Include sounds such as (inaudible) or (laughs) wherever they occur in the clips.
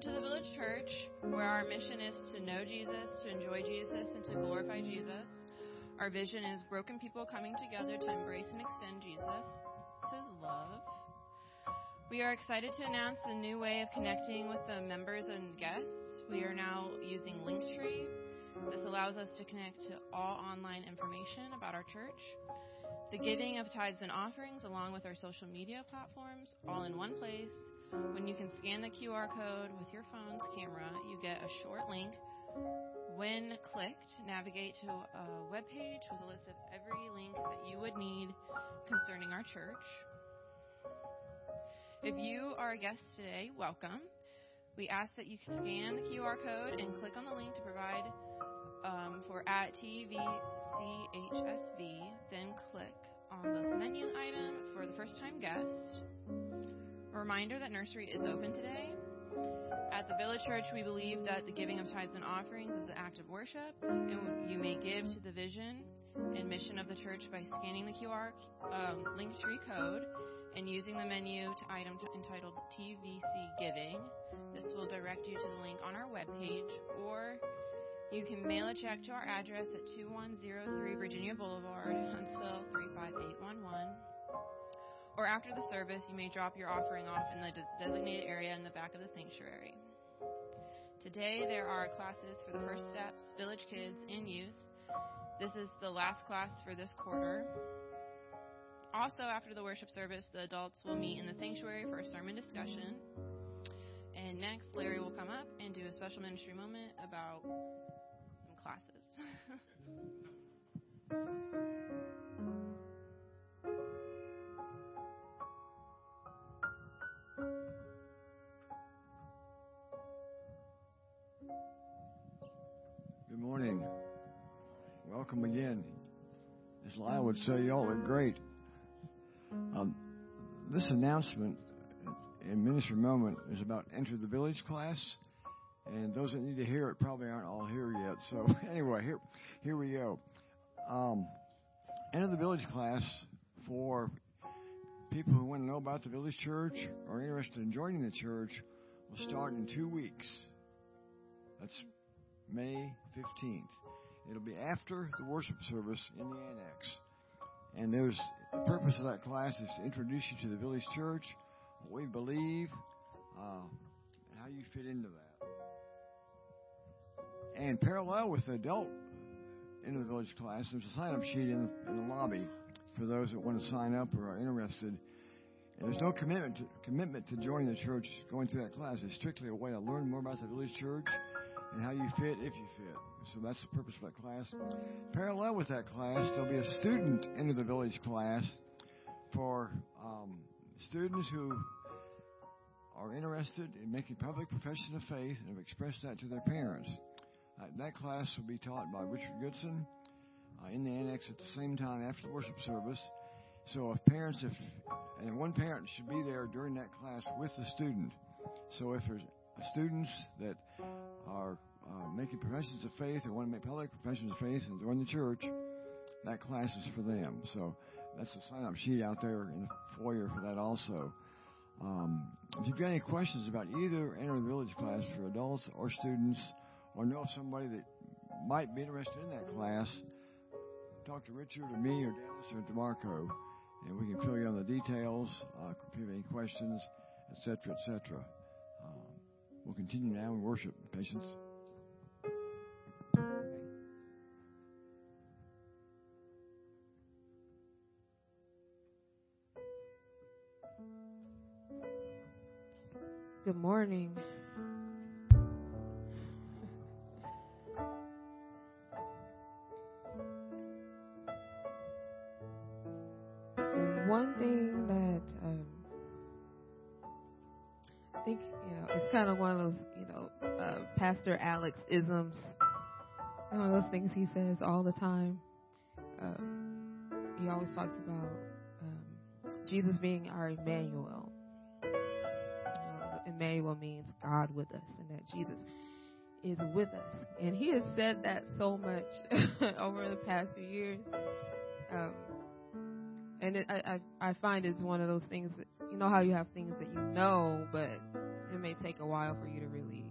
to the Village Church, where our mission is to know Jesus, to enjoy Jesus, and to glorify Jesus. Our vision is broken people coming together to embrace and extend Jesus, love. We are excited to announce the new way of connecting with the members and guests. We are now using Linktree. This allows us to connect to all online information about our church the giving of tithes and offerings along with our social media platforms all in one place. When you can scan the QR code with your phone's camera, you get a short link. When clicked, navigate to a web page with a list of every link that you would need concerning our church. If you are a guest today, welcome. We ask that you scan the QR code and click on the link to provide um, for at TVCHSV, then click on the menu item for the first time guest. A reminder that nursery is open today. At the Village Church, we believe that the giving of tithes and offerings is an act of worship, and you may give to the vision and mission of the church by scanning the QR um, Linktree code and using the menu to item t- entitled TVC Giving. This will direct you to the link on our webpage, or you can mail a check to our address at 2103 Virginia Boulevard, Huntsville 35811. Or after the service, you may drop your offering off in the de- designated area in the back of the sanctuary. Today, there are classes for the First Steps, Village Kids, and Youth. This is the last class for this quarter. Also, after the worship service, the adults will meet in the sanctuary for a sermon discussion. And next, Larry will come up and do a special ministry moment about some classes. (laughs) Welcome again. As Lyle would say, y'all are great. Um, this announcement in Ministry Moment is about Enter the Village class. And those that need to hear it probably aren't all here yet. So (laughs) anyway, here here we go. Um, enter the village class for people who want to know about the village church or interested in joining the church will start in two weeks. That's May 15th. It'll be after the worship service in the annex. And there's the purpose of that class is to introduce you to the village church, what we believe, uh, and how you fit into that. And parallel with the adult in the village class, there's a sign up sheet in, in the lobby for those that want to sign up or are interested. And there's no commitment to, commitment to join the church going through that class. It's strictly a way to learn more about the village church and how you fit if you fit. So that's the purpose of that class. Parallel with that class, there'll be a student into the village class for um, students who are interested in making public profession of faith and have expressed that to their parents. Uh, that class will be taught by Richard Goodson uh, in the annex at the same time after the worship service. So if parents, if and one parent should be there during that class with the student. So if there's students that are uh, making professions of faith or want to make public professions of faith and join the church, that class is for them. So that's the sign-up sheet out there in the foyer for that also. Um, if you've got any questions about either Enter the Village class for adults or students, or know of somebody that might be interested in that class, talk to Richard or me or Dennis or DeMarco, and we can fill you in the details, uh, if you have any questions, etc., etc. Um, we'll continue now in worship. Patience. Good morning. One thing that um, I think you know it's kind of one of those you know uh, Pastor Alex isms. One of those things he says all the time. Um, he always talks about um, Jesus being our Emmanuel. Emmanuel means God with us, and that Jesus is with us. And he has said that so much (laughs) over the past few years. Um, and it, I, I I find it's one of those things that you know how you have things that you know, but it may take a while for you to really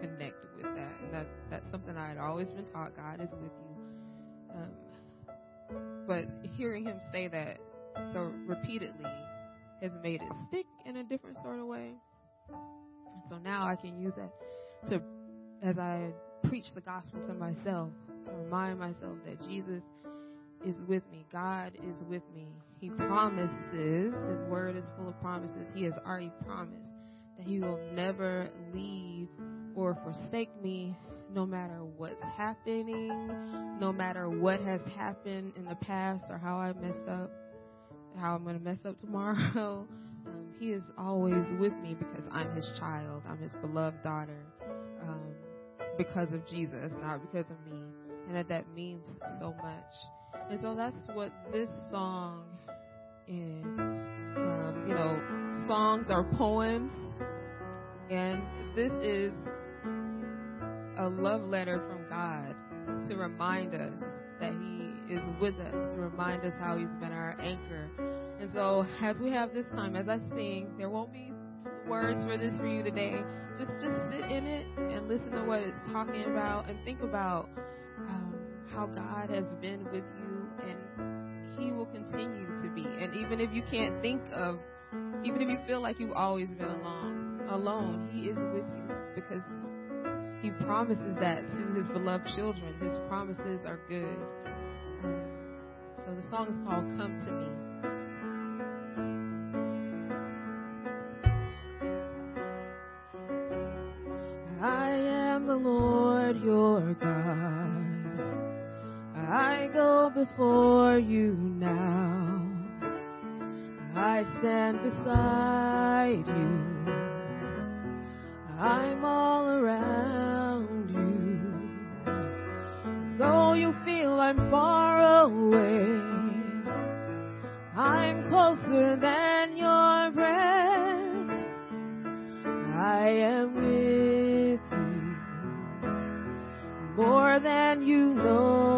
connect with that. And that that's something I had always been taught. God is with you. Um, but hearing him say that so repeatedly has made it stick in a different sort of way. So now I can use that to, as I preach the gospel to myself, to remind myself that Jesus is with me. God is with me. He promises, His word is full of promises. He has already promised that He will never leave or forsake me no matter what's happening, no matter what has happened in the past or how I messed up, how I'm going to mess up (laughs) tomorrow. He is always with me because I'm His child. I'm His beloved daughter um, because of Jesus, not because of me. And that that means so much. And so that's what this song is. Um, you know, songs are poems. And this is a love letter from God to remind us that He is with us, to remind us how He's been our anchor. And so, as we have this time, as I sing, there won't be words for this for you today. Just, just sit in it and listen to what it's talking about, and think about um, how God has been with you, and He will continue to be. And even if you can't think of, even if you feel like you've always been alone, alone, He is with you because he promises that to his beloved children. His promises are good. Um, so the song is called Come to Me. Lord your God. I go before you now. I stand beside you. I'm all around you. Though you feel I'm far away, I'm closer than than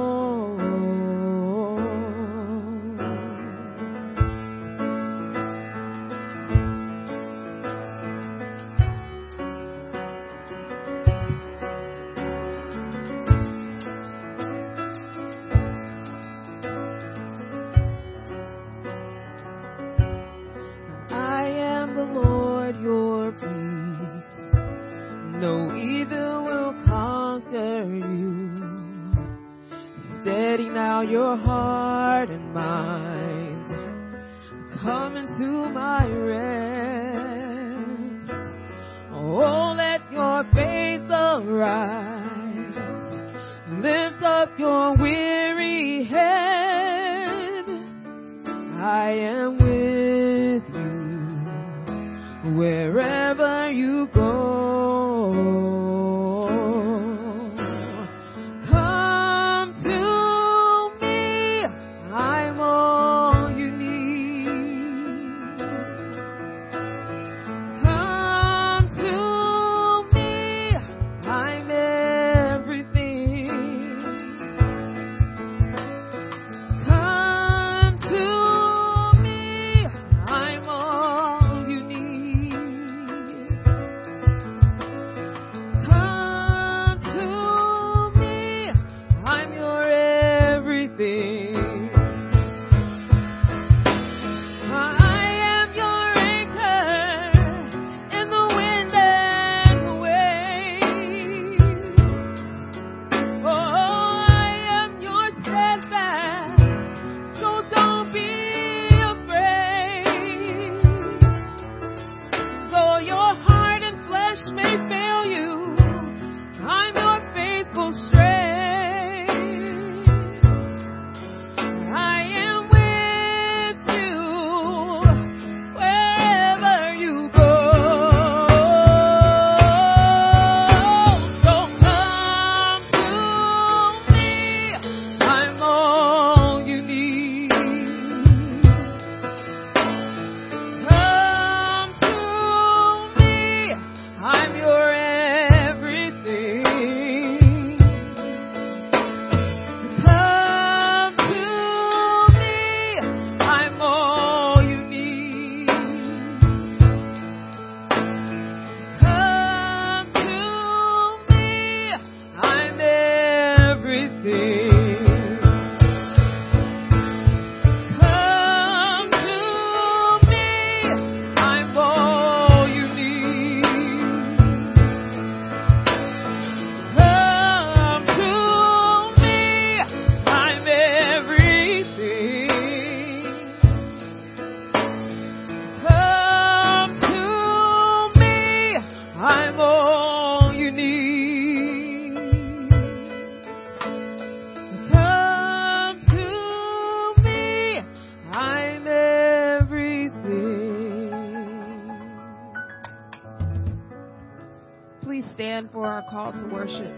called to worship.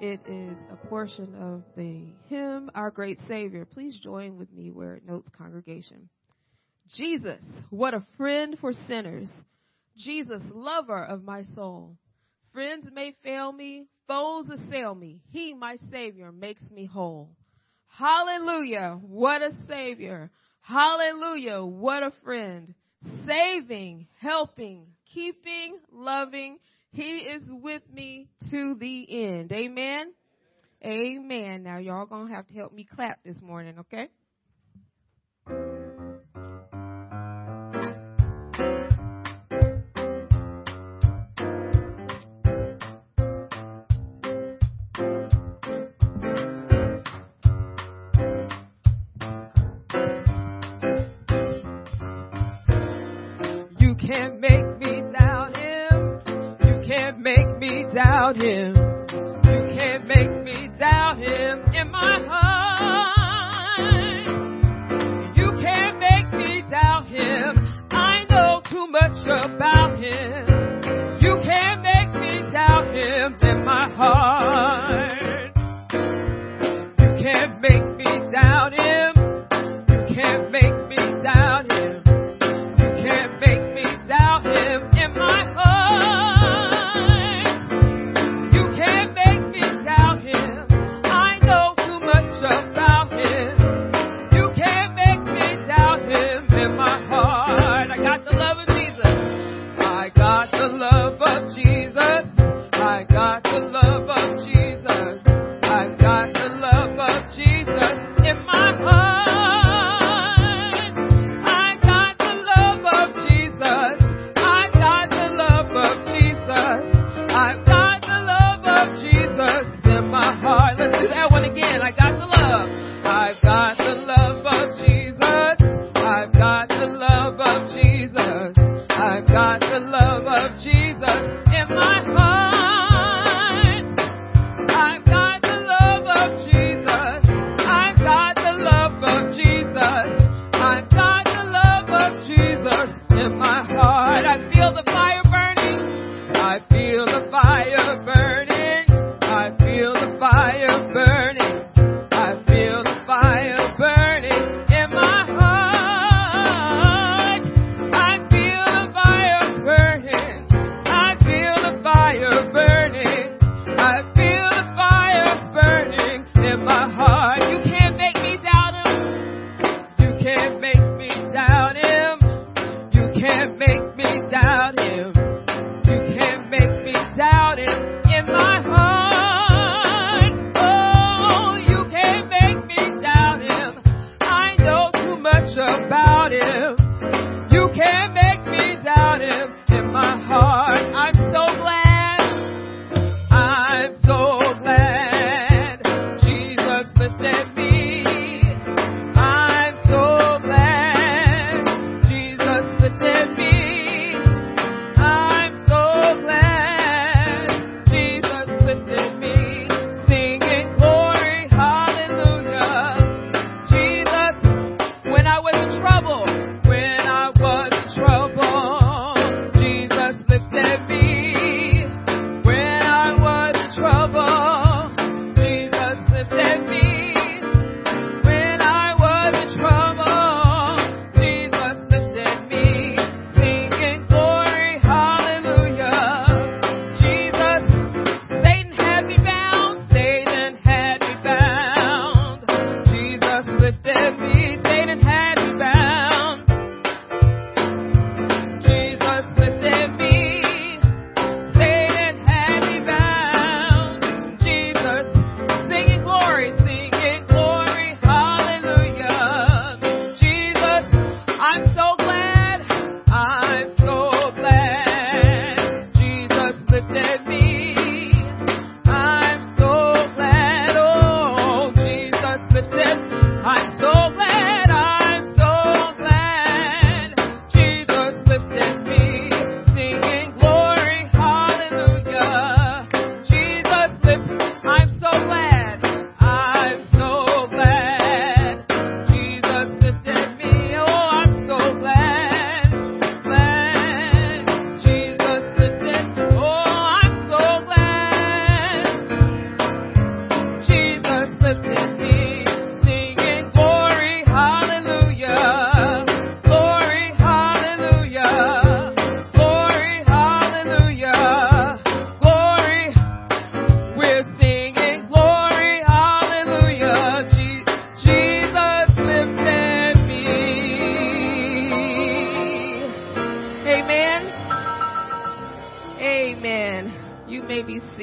It is a portion of the hymn, Our Great Savior. Please join with me where it notes congregation. Jesus, what a friend for sinners. Jesus, lover of my soul. Friends may fail me, foes assail me. He, my Savior, makes me whole. Hallelujah, what a Savior. Hallelujah, what a friend saving, helping, keeping, loving. He is with me to the end. Amen. Amen. Now y'all gonna have to help me clap this morning, okay?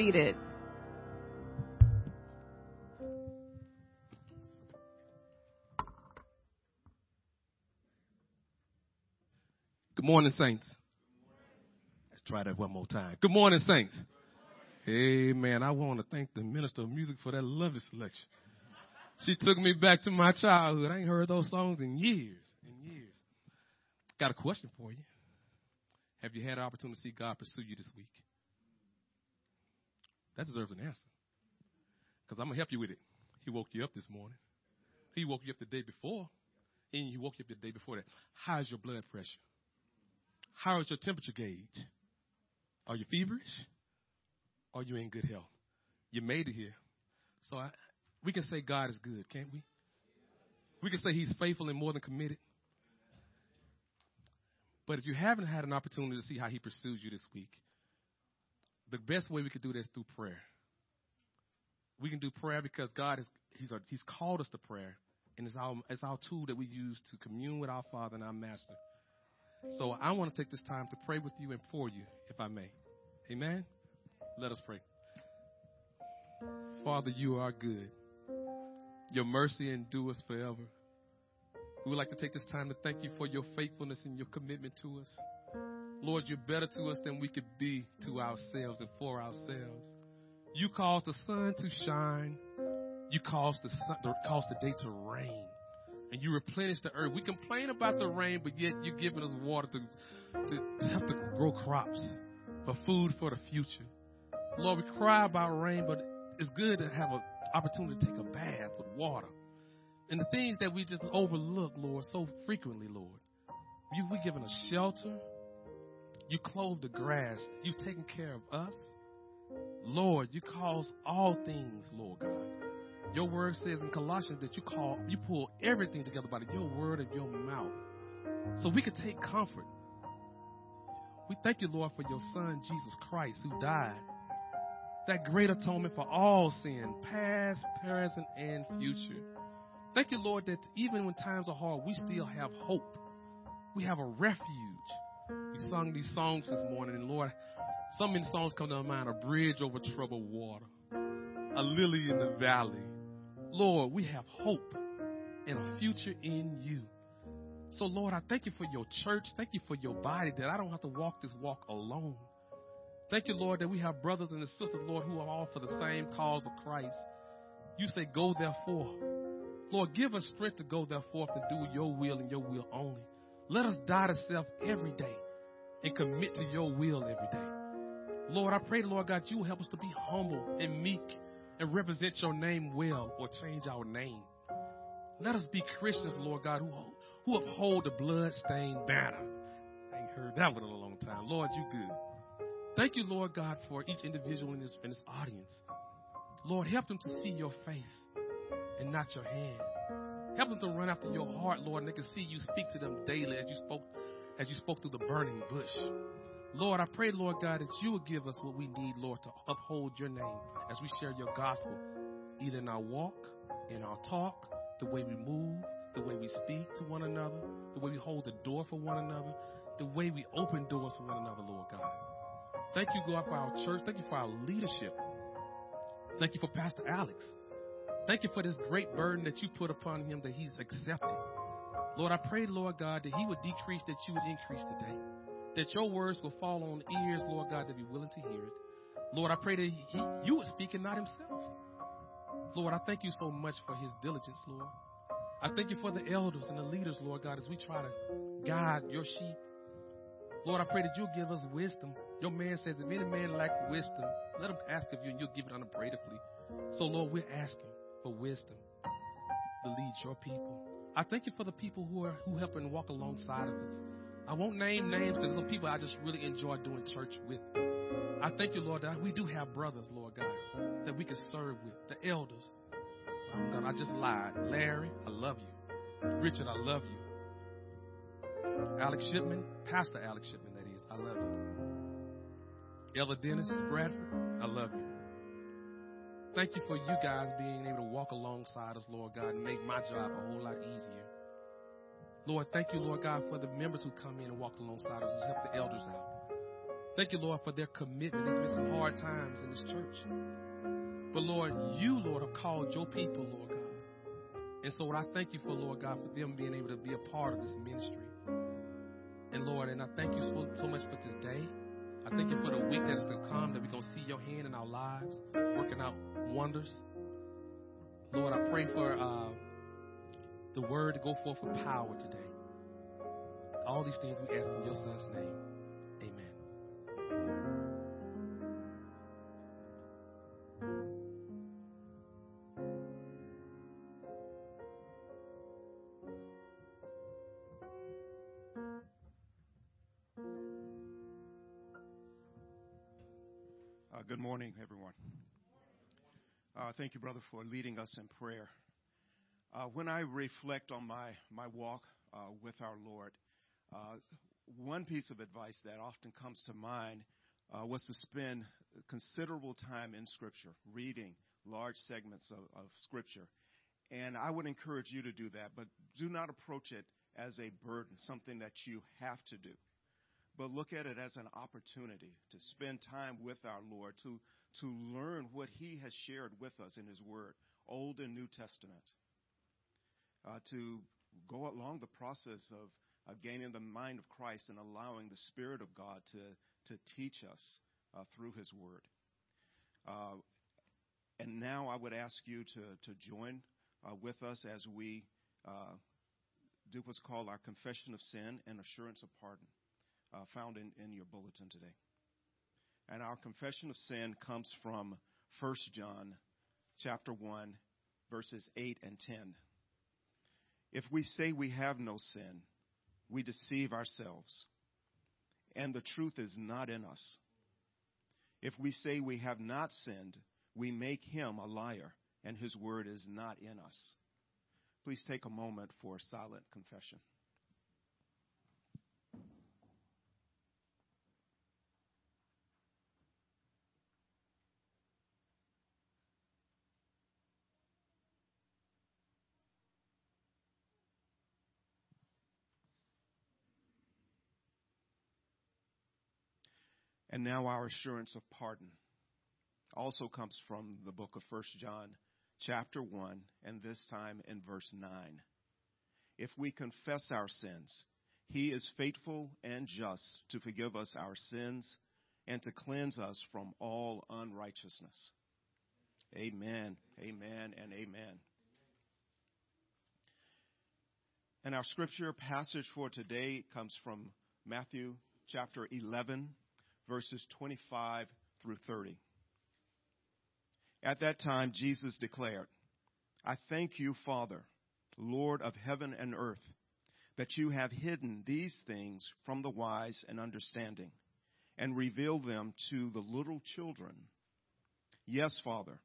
seated. Good morning, Saints. Let's try that one more time. Good morning, Saints. Amen. I want to thank the minister of music for that lovely selection. She took me back to my childhood. I ain't heard those songs in years and years. Got a question for you. Have you had an opportunity to see God pursue you this week? That deserves an answer. Because I'm going to help you with it. He woke you up this morning. He woke you up the day before. And he woke you up the day before that. How's your blood pressure? How is your temperature gauge? Are you feverish? Are you in good health? You made it here. So I, we can say God is good, can't we? We can say He's faithful and more than committed. But if you haven't had an opportunity to see how He pursues you this week, the best way we could do that is through prayer. We can do prayer because God is He's, a, he's called us to prayer, and it's our, it's our tool that we use to commune with our Father and our Master. So I want to take this time to pray with you and for you, if I may. Amen. Let us pray. Father, you are good. Your mercy endures forever. We would like to take this time to thank you for your faithfulness and your commitment to us. Lord, you're better to us than we could be to ourselves and for ourselves. You cause the sun to shine. You cause the, sun, cause the day to rain. And you replenish the earth. We complain about the rain, but yet you're giving us water to, to, to have to grow crops for food for the future. Lord, we cry about rain, but it's good to have an opportunity to take a bath with water. And the things that we just overlook, Lord, so frequently, Lord. You, we given us shelter. You clothe the grass. You've taken care of us. Lord, you cause all things, Lord God. Your word says in Colossians that you call, you pull everything together by your word and your mouth. So we can take comfort. We thank you, Lord, for your son, Jesus Christ, who died. That great atonement for all sin, past, present, and future. Thank you, Lord, that even when times are hard, we still have hope. We have a refuge. We sung these songs this morning, and Lord, so many songs come to mind a bridge over troubled water, a lily in the valley. Lord, we have hope and a future in you. So, Lord, I thank you for your church. Thank you for your body that I don't have to walk this walk alone. Thank you, Lord, that we have brothers and sisters, Lord, who are all for the same cause of Christ. You say, Go therefore. Lord, give us strength to go therefore to do your will and your will only. Let us die to self every day and commit to your will every day. Lord, I pray, Lord God, you help us to be humble and meek and represent your name well or change our name. Let us be Christians, Lord God, who, who uphold the blood-stained banner. I ain't heard that one in a long time. Lord, you good. Thank you, Lord God, for each individual in this, in this audience. Lord, help them to see your face and not your hand. Help them to run after your heart, Lord, and they can see you speak to them daily as you spoke as you spoke through the burning bush. Lord, I pray, Lord God, that you will give us what we need, Lord, to uphold your name as we share your gospel, either in our walk, in our talk, the way we move, the way we speak to one another, the way we hold the door for one another, the way we open doors for one another, Lord God. Thank you, God, for our church. Thank you for our leadership. Thank you for Pastor Alex. Thank you for this great burden that you put upon him that he's accepted. Lord, I pray, Lord God, that he would decrease, that you would increase today. That your words will fall on ears, Lord God, to be willing to hear it. Lord, I pray that he, you would speak and not himself. Lord, I thank you so much for his diligence, Lord. I thank you for the elders and the leaders, Lord God, as we try to guide your sheep. Lord, I pray that you'll give us wisdom. Your man says, if any man lack wisdom, let him ask of you and you'll give it unabradively. So, Lord, we're asking for wisdom to lead your people. I thank you for the people who are who help and walk alongside of us. I won't name names because some people I just really enjoy doing church with. I thank you, Lord, that we do have brothers, Lord God, that we can serve with. The elders. Oh, I'm I just lied. Larry, I love you. Richard, I love you. Alex Shipman, Pastor Alex Shipman, that is. I love you. Ella Dennis Bradford, I love you. Thank you for you guys being able to walk alongside us, Lord God, and make my job a whole lot easier. Lord, thank you, Lord God, for the members who come in and walk alongside us and help the elders out. Thank you, Lord, for their commitment. There's been some hard times in this church. But Lord, you, Lord, have called your people, Lord God. And so I thank you for, Lord God, for them being able to be a part of this ministry. And Lord, and I thank you so, so much for today. I thank you for the week that is to come, that we're going to see your hand in our lives, working out wonders. Lord, I pray for uh, the word to go forth with power today. All these things we ask in your son's name. Morning, everyone. Uh, thank you, brother, for leading us in prayer. Uh, when I reflect on my, my walk uh, with our Lord, uh, one piece of advice that often comes to mind uh, was to spend considerable time in Scripture, reading large segments of, of Scripture. And I would encourage you to do that, but do not approach it as a burden, something that you have to do but look at it as an opportunity to spend time with our Lord, to, to learn what He has shared with us in His Word, Old and New Testament, uh, to go along the process of, gaining the mind of Christ and allowing the Spirit of God to, to teach us uh, through His Word. Uh, and now I would ask you to, to join uh, with us as we uh, do what's called our confession of sin and assurance of pardon uh, found in, in your bulletin today. And our confession of sin comes from 1 John chapter 1 verses 8 and 10. If we say we have no sin, we deceive ourselves, and the truth is not in us. If we say we have not sinned, we make him a liar, and his word is not in us. Please take a moment for silent confession. And now our assurance of pardon also comes from the book of 1 John, chapter 1, and this time in verse 9. If we confess our sins, he is faithful and just to forgive us our sins and to cleanse us from all unrighteousness. Amen, amen, and amen. And our scripture passage for today comes from Matthew chapter 11, verses 25 through 30. At that time, Jesus declared, I thank you, Father, Lord of heaven and earth, that you have hidden these things from the wise and understanding and revealed them to the little children. Yes, Father,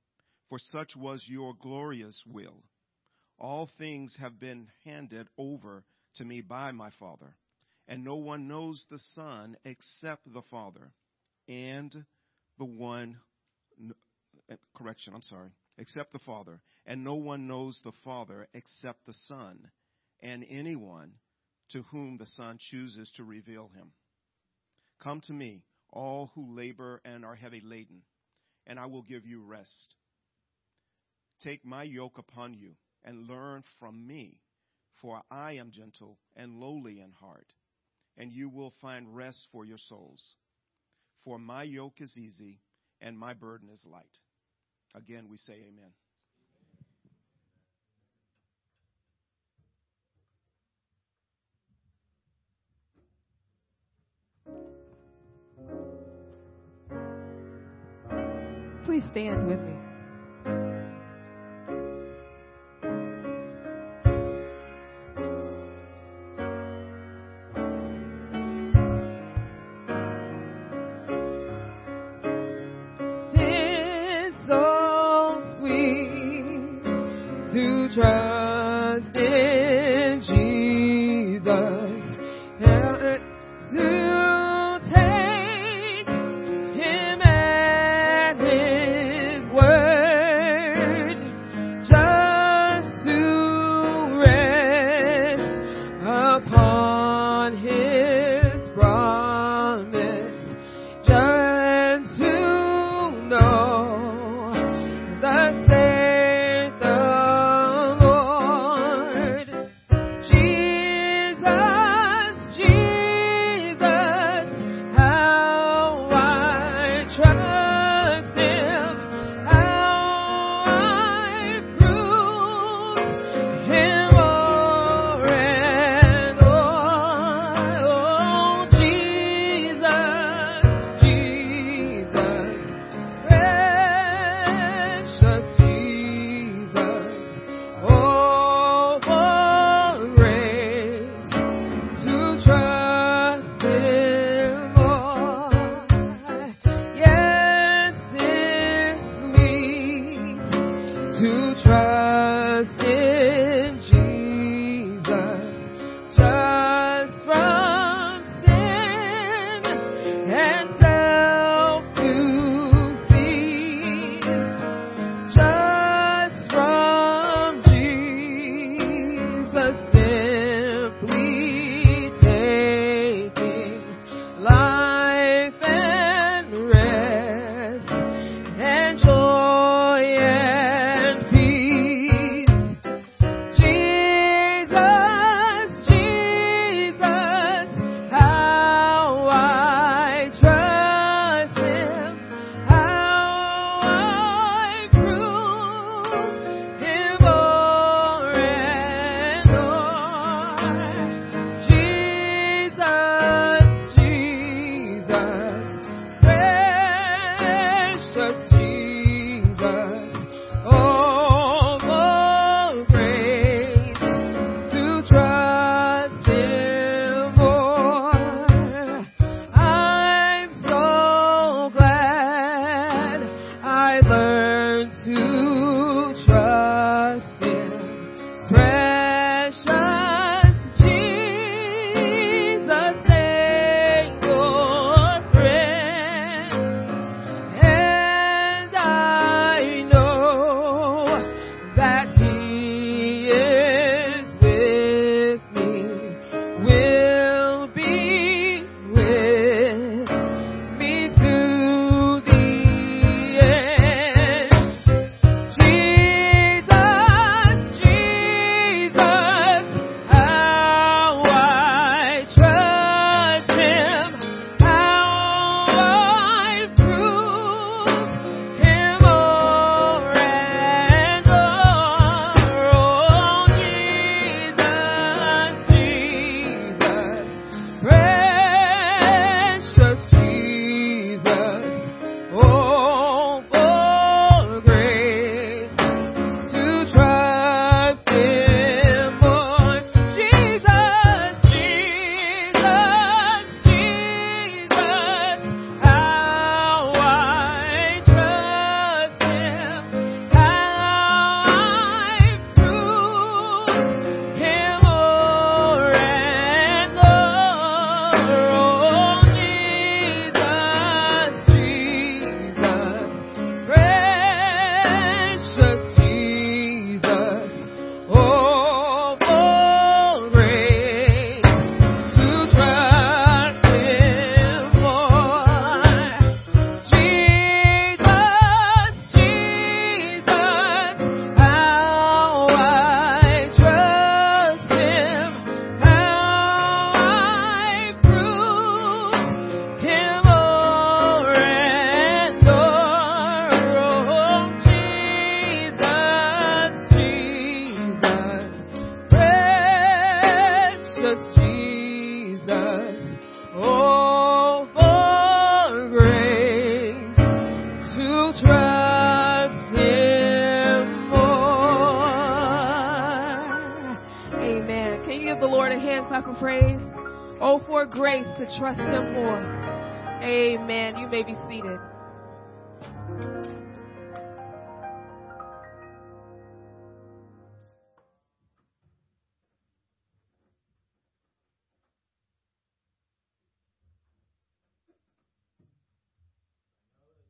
for such was your glorious will. All things have been handed over to me by my Father and no one knows the Son except the Father, and the one, uh, correction, I'm sorry, except the Father, and no one knows the Father except the Son, and anyone to whom the Son chooses to reveal him. Come to me, all who labor and are heavy laden, and I will give you rest. Take my yoke upon you and learn from me, for I am gentle and lowly in heart and you will find rest for your souls. For my yoke is easy and my burden is light. Again, we say amen. Please stand with me. trust in Jesus. Help to eh,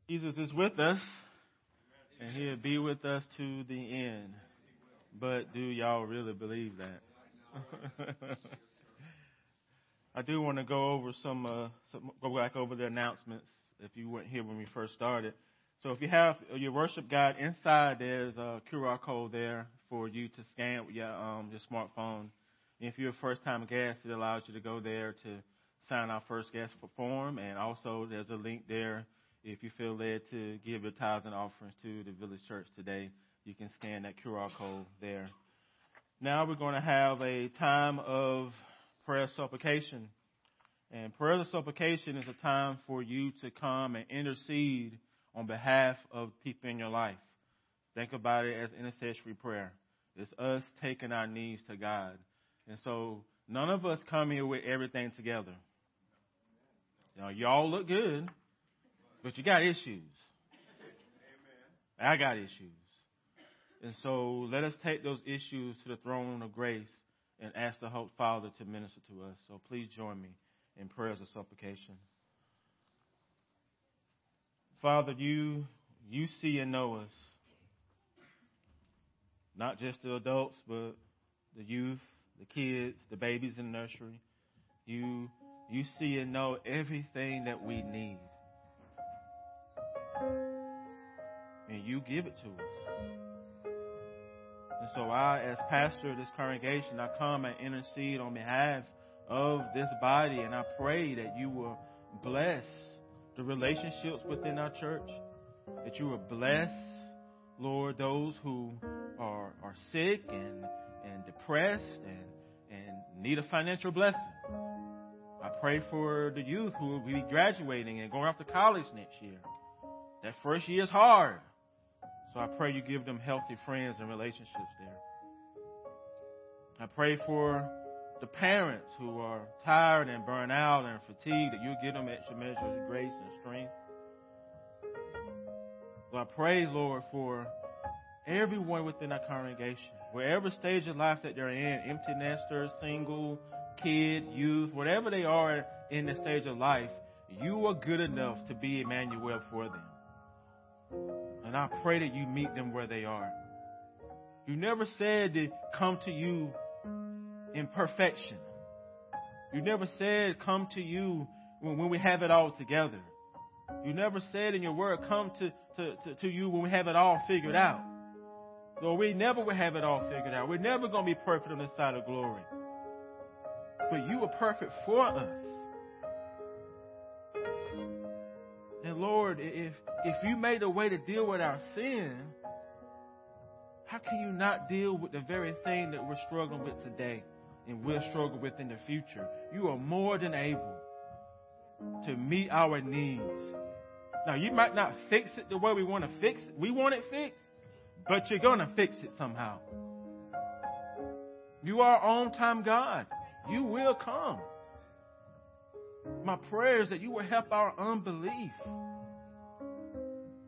Jesus is with us, and he'll be with us to the end. But do y'all really believe that? (laughs) I do want to go over some, uh, some, go back over the announcements if you weren't here when we first started. So if you have your worship guide inside, there's a QR code there for you to scan with your um, your smartphone. And if you're a first-time guest, it allows you to go there to sign our first guest form, and also there's a link there if you feel led to give your tithes and offerings to the village church today, you can scan that QR code there. Now we're going to have a time of prayer supplication. And prayer of supplication is a time for you to come and intercede on behalf of people in your life. Think about it as intercessory prayer. It's us taking our needs to God. And so none of us come here with everything together. You y'all look good. But you got issues. Amen. I got issues. And so let us take those issues to the throne of grace and ask the Holy Father to minister to us. So please join me in prayers of supplication. Father, you you see and know us. Not just the adults, but the youth, the kids, the babies in the nursery. You you see and know everything that we need. And you give it to us. And so I, as pastor of this congregation, I come and intercede on behalf of this body, and I pray that you will bless the relationships within our church, that you will bless, Lord, those who are, are sick and, and depressed and, and need a financial blessing. I pray for the youth who will be graduating and going off to college next year. That first year is hard. So I pray you give them healthy friends and relationships there. I pray for the parents who are tired and burned out and fatigued, that you give them extra measures of grace and strength. So I pray, Lord, for everyone within our congregation, wherever stage of life that they're in, empty nesters, single, kid, youth, whatever they are in the stage of life, you are good enough to be Emmanuel for them. And I pray that you meet them where they are. You never said to come to you in perfection. You never said, Come to you when, we have it all together. You never said in your word, Come to, to, to, to you when we have it all figured out. Lord, we never will have it all figured out. We're never going to be perfect on this side of glory. But you are perfect for us. And Lord, if, if you made a way to deal with our sin, how can you not deal with the very thing that we're struggling with today? and we'll struggle with in the future. You are more than able to meet our needs. Now, you might not fix it the way we want to fix it. We want it fixed, but you're going to fix it somehow. You are on time God. You will come. My prayer is that you will help our unbelief.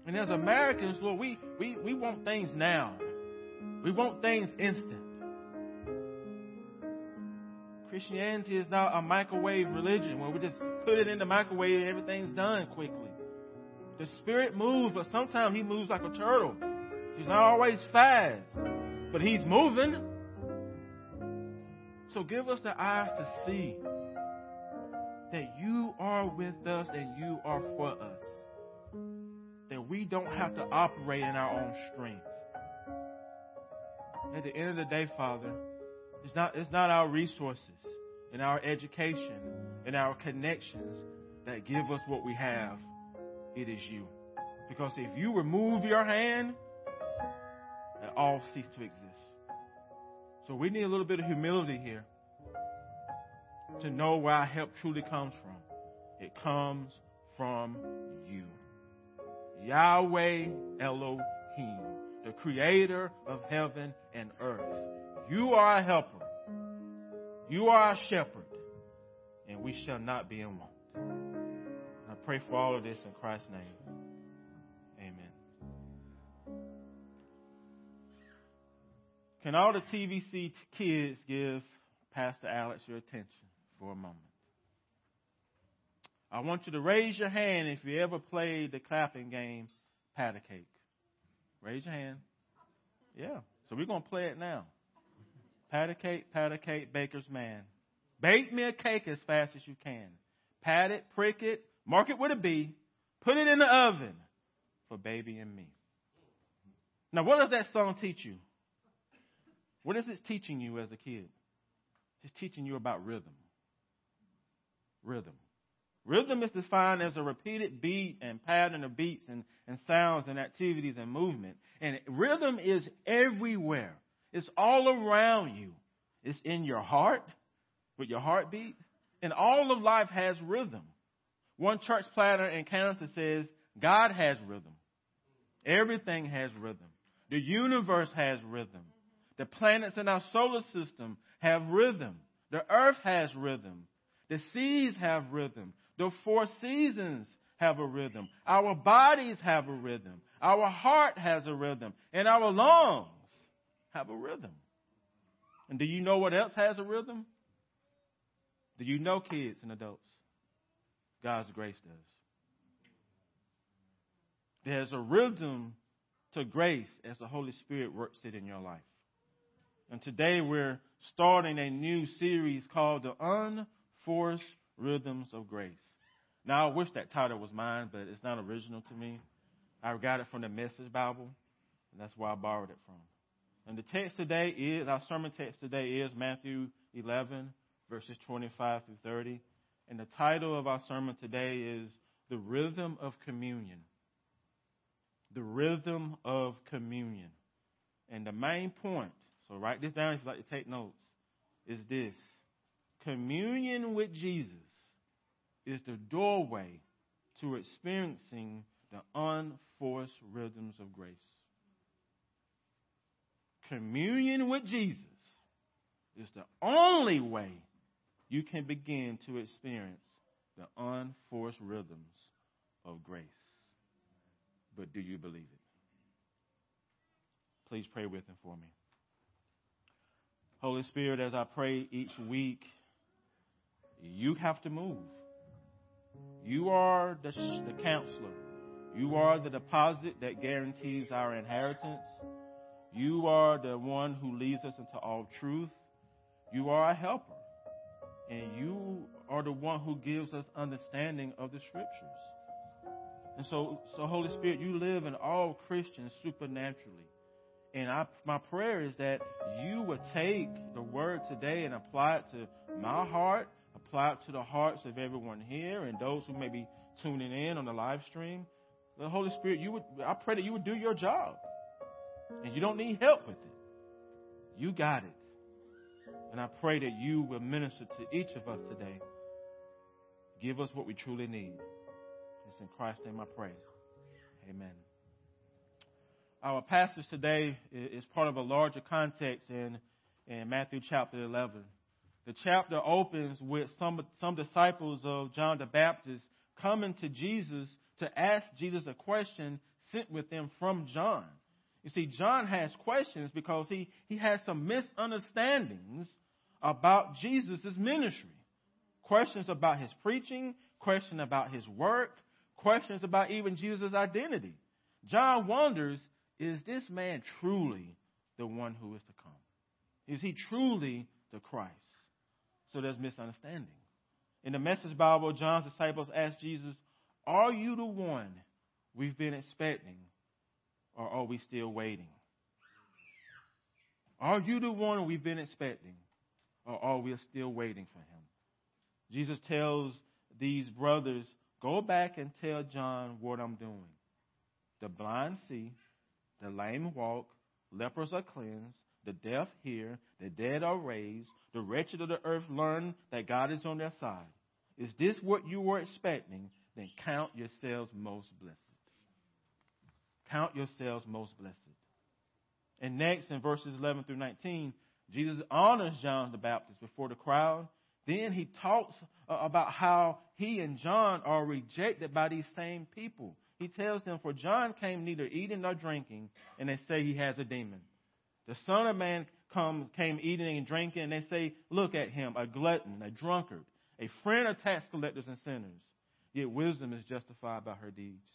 And as Americans, Lord, we, we, we want things now. We want things instant. Christianity is not a microwave religion where we just put it in the microwave and everything's done quickly. The Spirit moves, but sometimes He moves like a turtle. He's not always fast, but He's moving. So give us the eyes to see that you are with us and you are for us. We don't have to operate in our own strength. At the end of the day, Father, it's not, it's not our resources and our education and our connections that give us what we have. It is you. Because if you remove your hand, it all cease to exist. So we need a little bit of humility here to know where our help truly comes from. It comes from you. Yahweh Elohim, the creator of heaven and earth. You are a helper. You are a shepherd, and we shall not be in want. I pray for all of this in Christ's name. Amen. Can all the TVC kids give Pastor Alex your attention for a moment? I want you to raise your hand if you ever played the clapping game, Pat a Cake. Raise your hand. Yeah. So we're going to play it now. Pat a cake, pat a cake, baker's man. Bake me a cake as fast as you can. Pat it, prick it, mark it with a B, put it in the oven for baby and me. Now, what does that song teach you? What is it teaching you as a kid? It's teaching you about rhythm. Rhythm. Rhythm is defined as a repeated beat and pattern of beats and, and sounds and activities and movement. And rhythm is everywhere. It's all around you. It's in your heart with your heartbeat. And all of life has rhythm. One church planner in Canada says, God has rhythm. Everything has rhythm. The universe has rhythm. The planets in our solar system have rhythm. The earth has rhythm. The seas have rhythm. The four seasons have a rhythm. Our bodies have a rhythm. Our heart has a rhythm. And our lungs have a rhythm. And do you know what else has a rhythm? Do you know kids and adults? God's grace does. There's a rhythm to grace as the Holy Spirit works it in your life. And today we're starting a new series called The Unforced Rhythms of Grace. Now, I wish that title was mine, but it's not original to me. I got it from the Message Bible, and that's where I borrowed it from. And the text today is, our sermon text today is Matthew 11, verses 25 through 30. And the title of our sermon today is The Rhythm of Communion. The Rhythm of Communion. And the main point, so write this down if you'd like to take notes, is this communion with Jesus is the doorway to experiencing the unforced rhythms of grace. Communion with Jesus is the only way you can begin to experience the unforced rhythms of grace. But do you believe it? Please pray with and for me. Holy Spirit, as I pray each week, you have to move. You are the, the counselor. You are the deposit that guarantees our inheritance. You are the one who leads us into all truth. You are a helper. And you are the one who gives us understanding of the scriptures. And so, so Holy Spirit, you live in all Christians supernaturally. And I, my prayer is that you would take the word today and apply it to my heart, apply it to the hearts of everyone here and those who may be tuning in on the live stream. The Holy Spirit, you would, I pray that you would do your job. And you don't need help with it. You got it. And I pray that you will minister to each of us today. Give us what we truly need. It's in Christ's name I pray. Amen. Our passage today is part of a larger context in, in Matthew chapter 11. The chapter opens with some, some disciples of John the Baptist coming to Jesus to ask Jesus a question sent with them from John. You see, John has questions because he, he has some misunderstandings about Jesus' ministry. Questions about his preaching, questions about his work, questions about even Jesus' identity. John wonders is this man truly the one who is to come? Is he truly the Christ? So there's misunderstanding. In the Message Bible, John's disciples asked Jesus, Are you the one we've been expecting, or are we still waiting? Are you the one we've been expecting, or are we still waiting for him? Jesus tells these brothers, Go back and tell John what I'm doing. The blind see, the lame walk, lepers are cleansed, the deaf hear, the dead are raised, the wretched of the earth learn that God is on their side. Is this what you were expecting? Then count yourselves most blessed. Count yourselves most blessed. And next, in verses 11 through 19, Jesus honors John the Baptist before the crowd. Then he talks uh, about how he and John are rejected by these same people he tells them, For John came neither eating nor drinking, and they say he has a demon. The Son of Man come, came eating and drinking, and they say, Look at him, a glutton, a drunkard, a friend of tax collectors and sinners. Yet wisdom is justified by her deeds.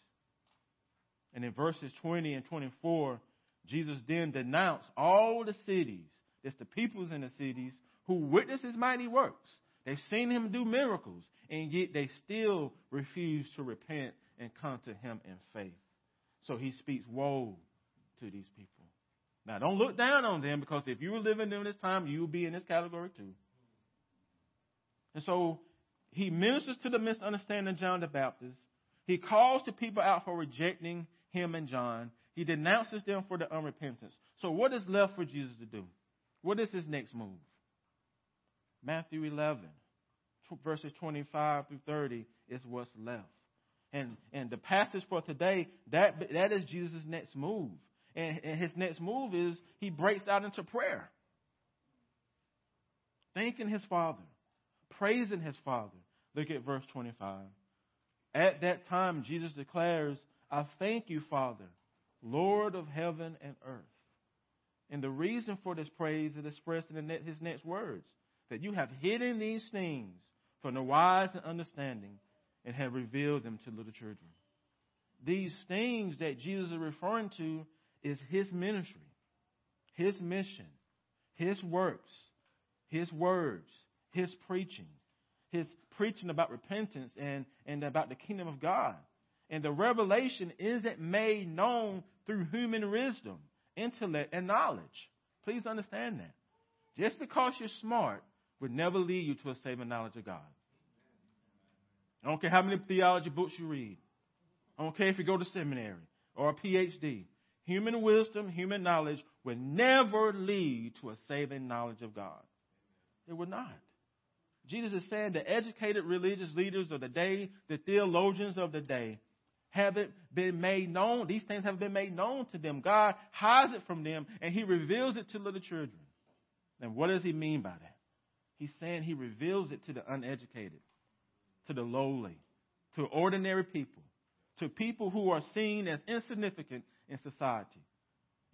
And in verses 20 and 24, Jesus then denounced all the cities, it's the peoples in the cities, who witness his mighty works. They've seen him do miracles, and yet they still refuse to repent and come to him in faith. So he speaks woe to these people. Now, don't look down on them because if you were living during this time, you would be in this category too. And so he ministers to the misunderstanding of John the Baptist. He calls the people out for rejecting him and John. He denounces them for the unrepentance. So, what is left for Jesus to do? What is his next move? Matthew 11, verses 25 through 30 is what's left. And, and the passage for today, that, that is Jesus' next move. And, and his next move is he breaks out into prayer, thanking his Father, praising his Father. Look at verse 25. At that time, Jesus declares, I thank you, Father, Lord of heaven and earth, And the reason for this praise is expressed in his next words that you have hidden these things from the wise and understanding and have revealed them to little children. These things that Jesus is referring to is his ministry, his mission, his works, his words, his preaching, his preaching about repentance and, and about the kingdom of God. And the revelation isn't made known through human wisdom, intellect, and knowledge. Please understand that. Just because you're smart would never lead you to a saving knowledge of God. I don't care how many theology books you read. I don't care if you go to seminary or a PhD. Human wisdom, human knowledge will never lead to a saving knowledge of God. It will not. Jesus is saying the educated religious leaders of the day, the theologians of the day, haven't been made known. These things haven't been made known to them. God hides it from them and He reveals it to little children. And what does He mean by that? He's saying He reveals it to the uneducated, to the lowly, to ordinary people, to people who are seen as insignificant in society.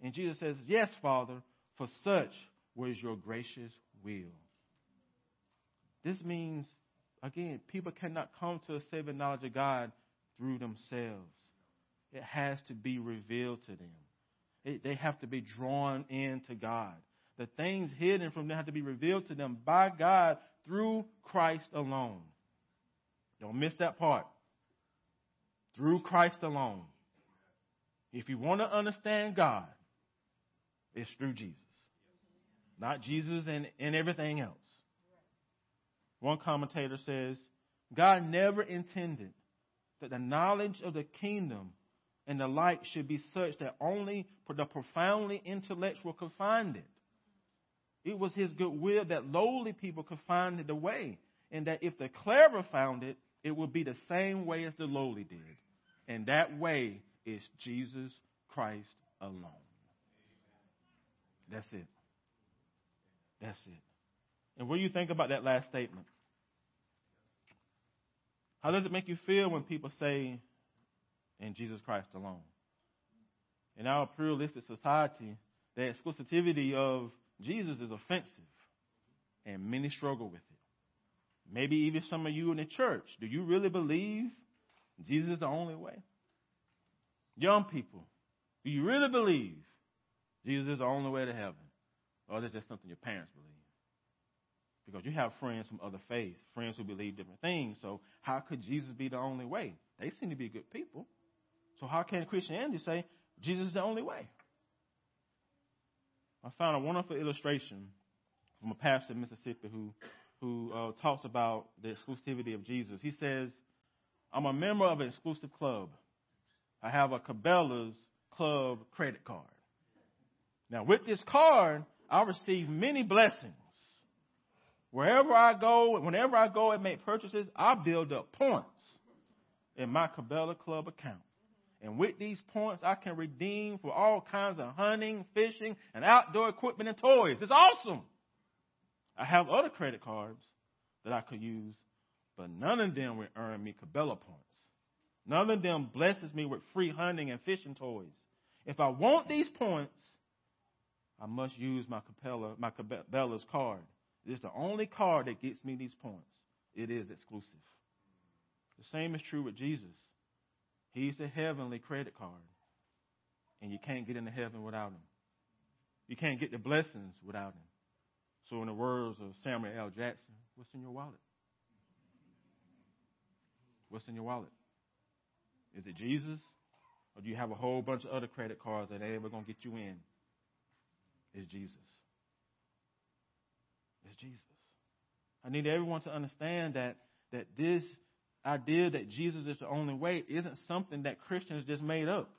And Jesus says, Yes, Father, for such was your gracious will. This means, again, people cannot come to a saving knowledge of God through themselves. It has to be revealed to them. It, they have to be drawn into God. The things hidden from them have to be revealed to them by God through Christ alone. Don't miss that part. Through Christ alone. If you want to understand God, it's through Jesus. Not Jesus and, and everything else. One commentator says, God never intended that the knowledge of the kingdom and the light should be such that only the profoundly intellectual could find it. It was his good will that lowly people could find the way, and that if the clever found it, it would be the same way as the lowly did. And that way is Jesus Christ alone. That's it. That's it. And what do you think about that last statement? How does it make you feel when people say, in Jesus Christ alone? In our pluralistic society, the exclusivity of Jesus is offensive, and many struggle with it. Maybe even some of you in the church, do you really believe Jesus is the only way? Young people, do you really believe Jesus is the only way to heaven? Or is just something your parents believe? Because you have friends from other faiths, friends who believe different things. So how could Jesus be the only way? They seem to be good people. So how can Christianity say Jesus is the only way? I found a wonderful illustration from a pastor in Mississippi who who uh, talks about the exclusivity of Jesus. He says, "I'm a member of an exclusive club. I have a Cabela's Club credit card. Now, with this card, I receive many blessings. Wherever I go, whenever I go and make purchases, I build up points in my Cabela Club account. And with these points, I can redeem for all kinds of hunting, fishing, and outdoor equipment and toys. It's awesome. I have other credit cards that I could use, but none of them will earn me Cabela points. None of them blesses me with free hunting and fishing toys. If I want these points, I must use my Cabela, my Cabela's card. It's the only card that gets me these points. It is exclusive. The same is true with Jesus. He's the heavenly credit card. And you can't get into heaven without him. You can't get the blessings without him. So, in the words of Samuel L. Jackson, what's in your wallet? What's in your wallet? Is it Jesus? Or do you have a whole bunch of other credit cards that ain't ever going to get you in? It's Jesus. It's Jesus. I need everyone to understand that, that this idea that Jesus is the only way isn't something that Christians just made up.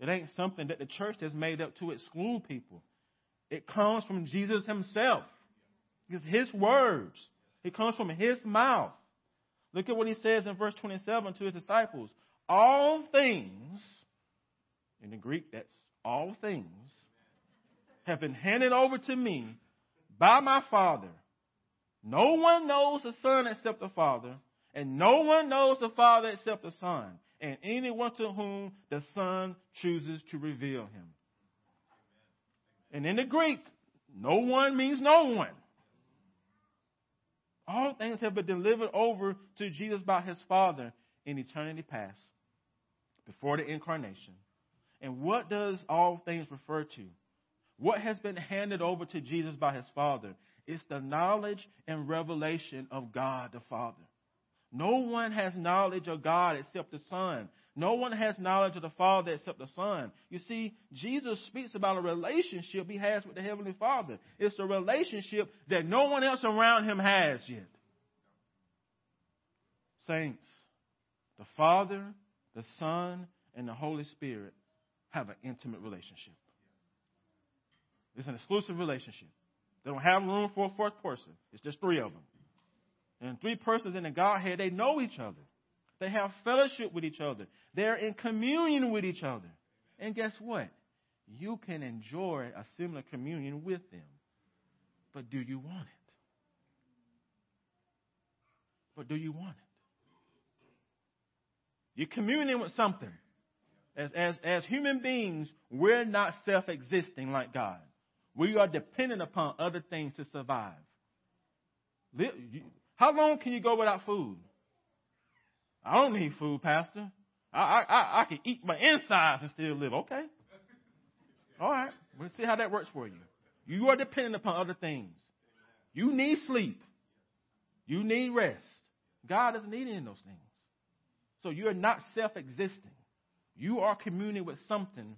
It ain't something that the church has made up to exclude people. It comes from Jesus himself. It's his words. It comes from his mouth. Look at what he says in verse 27 to his disciples. All things, in the Greek, that's all things, have been handed over to me by my Father. No one knows the Son except the Father, and no one knows the Father except the Son, and anyone to whom the Son chooses to reveal him. And in the Greek, no one means no one. All things have been delivered over to Jesus by his Father in eternity past, before the incarnation. And what does all things refer to? What has been handed over to Jesus by his Father is the knowledge and revelation of God the Father. No one has knowledge of God except the Son. No one has knowledge of the Father except the Son. You see, Jesus speaks about a relationship he has with the Heavenly Father. It's a relationship that no one else around him has yet. Saints, the Father, the Son, and the Holy Spirit have an intimate relationship. It's an exclusive relationship. They don't have room for a fourth person. It's just three of them. And three persons in the Godhead, they know each other. They have fellowship with each other. They're in communion with each other. And guess what? You can enjoy a similar communion with them. But do you want it? But do you want it? You're communing with something. As, as, as human beings, we're not self existing like God. We are dependent upon other things to survive. How long can you go without food? I don't need food, Pastor. I, I, I can eat my insides and still live. Okay. All right. We'll see how that works for you. You are dependent upon other things. You need sleep. You need rest. God doesn't need any of those things. So you're not self existing. You are communing with something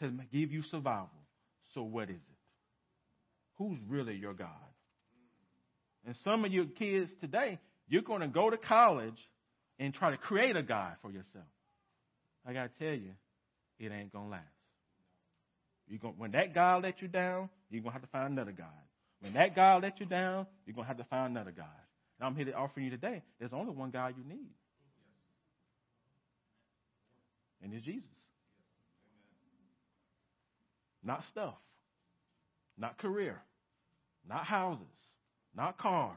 to give you survival. So what is it? Who's really your God? And some of your kids today, you're going to go to college and try to create a God for yourself. I got to tell you, it ain't going to last. You're going, when that God let you down, you're going to have to find another God. When that God let you down, you're going to have to find another God. And I'm here to offer you today, there's only one God you need. And it's Jesus. Not stuff, not career, not houses, not cars,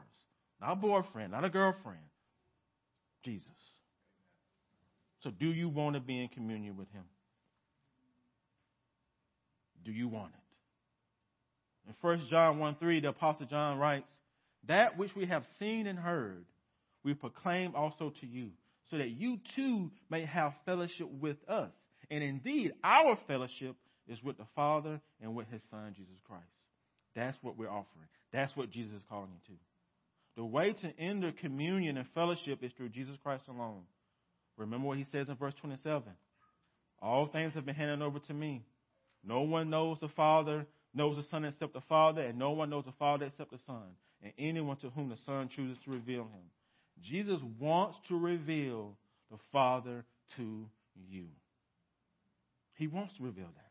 not boyfriend, not a girlfriend. Jesus. So, do you want to be in communion with Him? Do you want it? In 1 John 1 3, the Apostle John writes, That which we have seen and heard, we proclaim also to you, so that you too may have fellowship with us. And indeed, our fellowship is with the Father and with His Son, Jesus Christ. That's what we're offering. That's what Jesus is calling you to. The way to enter communion and fellowship is through Jesus Christ alone. Remember what he says in verse 27 All things have been handed over to me. No one knows the Father, knows the Son except the Father, and no one knows the Father except the Son, and anyone to whom the Son chooses to reveal him. Jesus wants to reveal the Father to you. He wants to reveal that.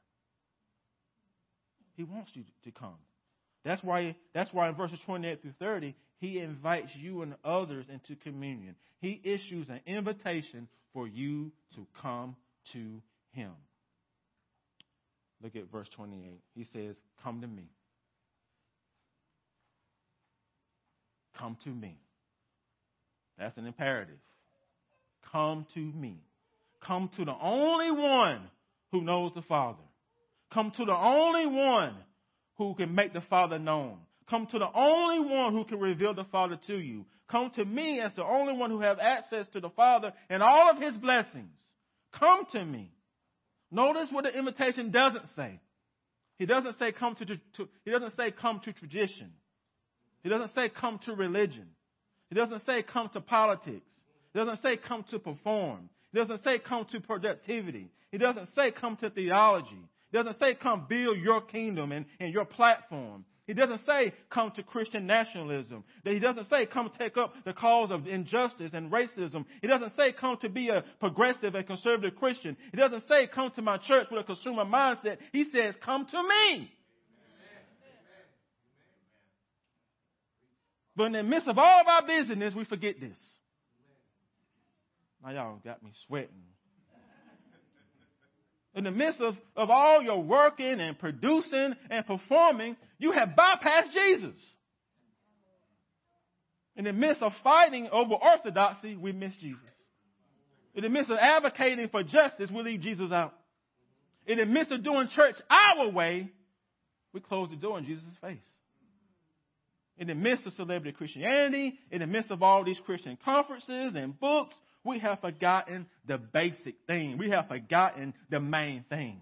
He wants you to come. That's why, that's why in verses 28 through 30, he invites you and others into communion. He issues an invitation for you to come to him. Look at verse 28. He says, Come to me. Come to me. That's an imperative. Come to me. Come to the only one who knows the Father. Come to the only one who can make the Father known. Come to the only one who can reveal the Father to you. Come to me as the only one who has access to the Father and all of his blessings. Come to me. Notice what the invitation doesn't say. He doesn't say come to, to he doesn't say come to tradition. He doesn't say come to religion. He doesn't say come to politics. He doesn't say come to perform. He doesn't say come to productivity. He doesn't say come to theology. He doesn't say come build your kingdom and, and your platform. He doesn't say come to Christian nationalism. He doesn't say come take up the cause of injustice and racism. He doesn't say come to be a progressive and conservative Christian. He doesn't say come to my church with a consumer mindset. He says come to me. But in the midst of all of our busyness, we forget this. Now y'all got me sweating. In the midst of, of all your working and producing and performing, you have bypassed Jesus. In the midst of fighting over orthodoxy, we miss Jesus. In the midst of advocating for justice, we leave Jesus out. In the midst of doing church our way, We close the door in Jesus' face. In the midst of celebrity Christianity, in the midst of all these Christian conferences and books, we have forgotten the basic thing. We have forgotten the main thing.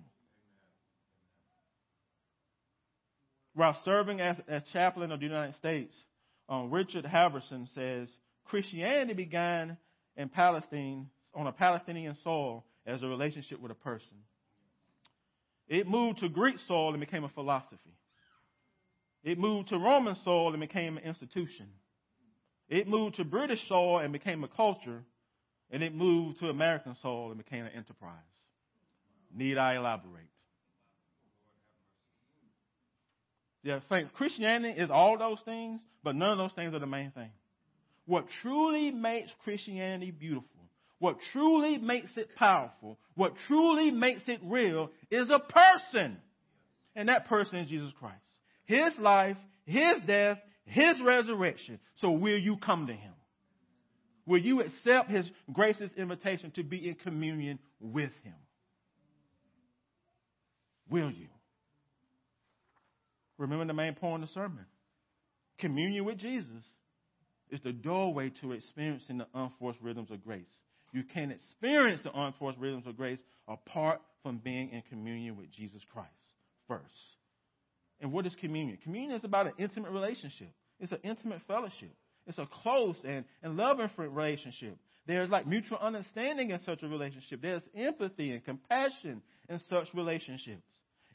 While serving as, as chaplain of the United States, um, Richard Halverson says Christianity began in Palestine on a Palestinian soil as a relationship with a person. It moved to Greek soil and became a philosophy. It moved to Roman soil and became an institution. It moved to British soil and became a culture. And it moved to American soil and became an enterprise. Need I elaborate? Yeah, saying Christianity is all those things, but none of those things are the main thing. What truly makes Christianity beautiful, what truly makes it powerful, what truly makes it real is a person. And that person is Jesus Christ. His life, His death, His resurrection. So will you come to Him? Will you accept His gracious invitation to be in communion with Him? Will you? Remember the main point of the sermon. Communion with Jesus is the doorway to experiencing the unforced rhythms of grace. You can't experience the unforced rhythms of grace apart from being in communion with Jesus Christ first. And what is communion? Communion is about an intimate relationship. It's an intimate fellowship. It's a close and, and loving relationship. There's like mutual understanding in such a relationship. There's empathy and compassion in such relationships.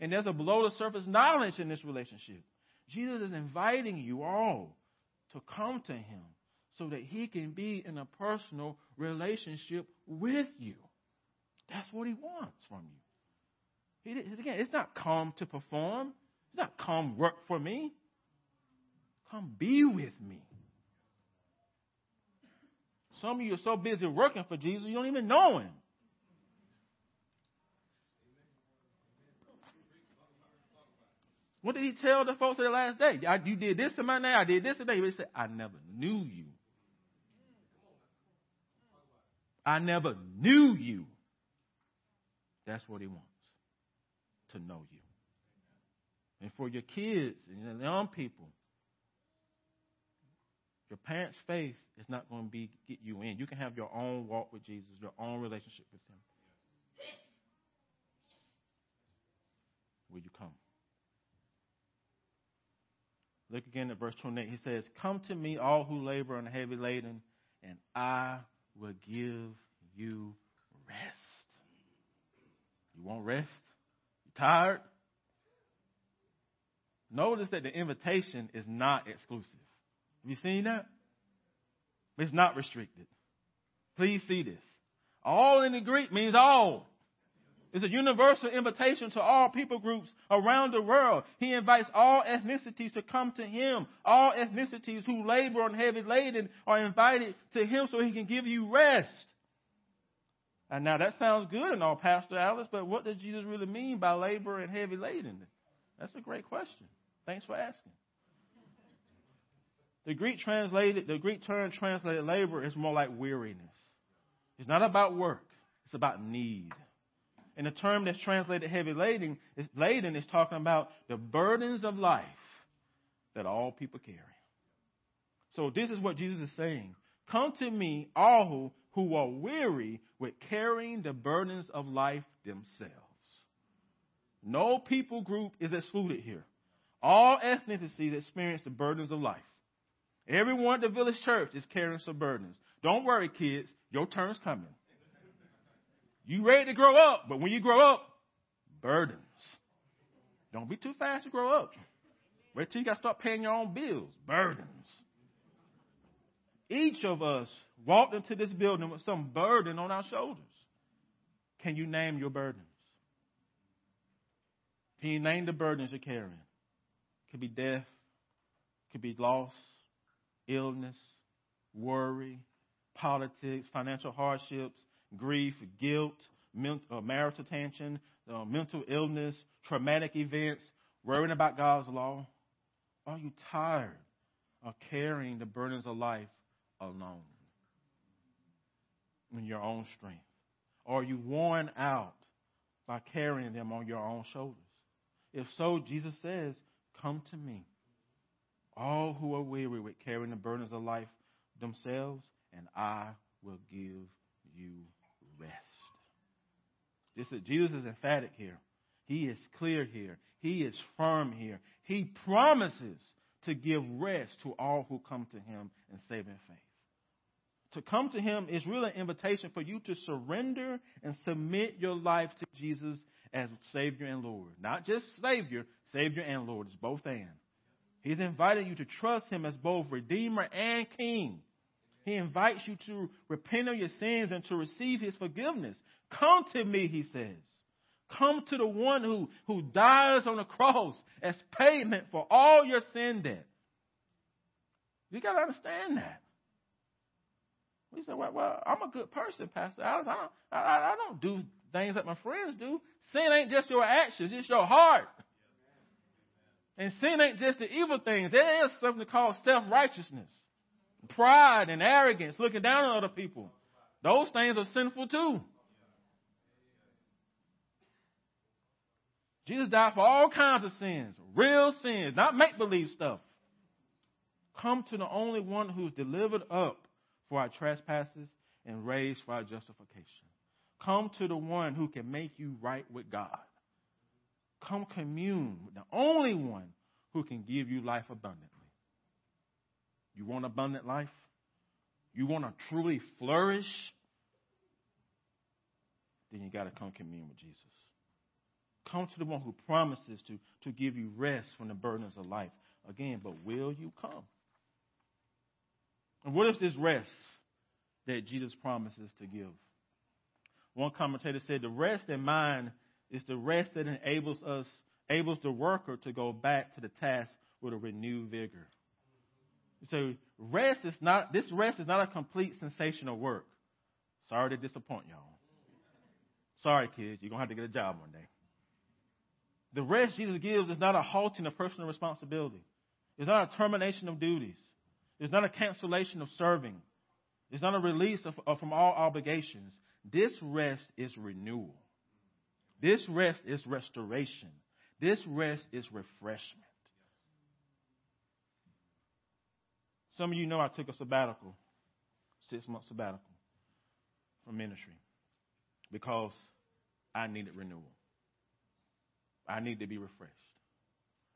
And there's a below the surface knowledge in this relationship. Jesus is inviting you all to come to him so that he can be in a personal relationship with you. That's what he wants from you. He, again, it's not come to perform. Not come work for me. Come be with me. Some of you are so busy working for Jesus, you don't even know him. What did he tell the folks of the last day? you did this to my name, I did this today. He said, I never knew you. I never knew you. That's what he wants to know you. And for your kids and your young people, your parents' faith is not going to be get you in. You can have your own walk with Jesus, your own relationship with Him. Will you come? Look again at verse 28. He says, Come to me, all who labor and are heavy laden, and I will give you rest. You want rest? You tired? Notice that the invitation is not exclusive. Have you seen that? It's not restricted. Please see this. All in the Greek means all. It's a universal invitation to all people groups around the world. He invites all ethnicities to come to him. All ethnicities who labor and heavy laden are invited to him so he can give you rest. And now that sounds good and all, Pastor Alice, but what does Jesus really mean by labor and heavy laden? That's a great question. Thanks for asking. The Greek translated, the Greek term translated labor is more like weariness. It's not about work. It's about need. And the term that's translated heavy laden is, laden is talking about the burdens of life that all people carry. So this is what Jesus is saying. Come to me, all who, who are weary with carrying the burdens of life themselves. No people group is excluded here. All ethnicities experience the burdens of life. Everyone at the village church is carrying some burdens. Don't worry, kids. Your turn's coming. You ready to grow up, but when you grow up, burdens. Don't be too fast to grow up. Wait till you got to start paying your own bills. Burdens. Each of us walked into this building with some burden on our shoulders. Can you name your burdens? Can you name the burdens you're carrying? Could be death, could be loss, illness, worry, politics, financial hardships, grief, guilt, uh, marital tension, uh, mental illness, traumatic events, worrying about God's law? Are you tired of carrying the burdens of life alone in your own strength? Are you worn out by carrying them on your own shoulders? If so, Jesus says, Come to me, all who are weary with carrying the burdens of life themselves, and I will give you rest. This is, Jesus is emphatic here. He is clear here. He is firm here. He promises to give rest to all who come to him in saving faith. To come to him is really an invitation for you to surrender and submit your life to Jesus as Savior and Lord. Not just Savior, Savior and Lord. It's both and. He's invited you to trust him as both Redeemer and King. He invites you to repent of your sins and to receive his forgiveness. Come to me, he says. Come to the one who, who dies on the cross as payment for all your sin debt. You got to understand that. We say, well, well, I'm a good person, Pastor. I don't, I, I don't do things that my friends do. Sin ain't just your actions, it's your heart. And sin ain't just the evil things. There is something called self righteousness, pride, and arrogance, looking down on other people. Those things are sinful too. Jesus died for all kinds of sins, real sins, not make believe stuff. Come to the only one who's delivered up for our trespasses and raised for our justification. Come to the one who can make you right with God. Come commune with the only one who can give you life abundantly. You want abundant life? You want to truly flourish? Then you got to come commune with Jesus. Come to the one who promises to, to give you rest from the burdens of life. Again, but will you come? And what is this rest that Jesus promises to give? One commentator said the rest in mind is the rest that enables us, enables the worker to go back to the task with a renewed vigor. So rest is not this rest is not a complete sensation of work. Sorry to disappoint y'all. Sorry, kids, you're gonna have to get a job one day. The rest Jesus gives is not a halting of personal responsibility. It's not a termination of duties. It's not a cancellation of serving. It's not a release of, of, from all obligations. This rest is renewal. This rest is restoration. This rest is refreshment. Some of you know I took a sabbatical, six month sabbatical from ministry because I needed renewal. I need to be refreshed.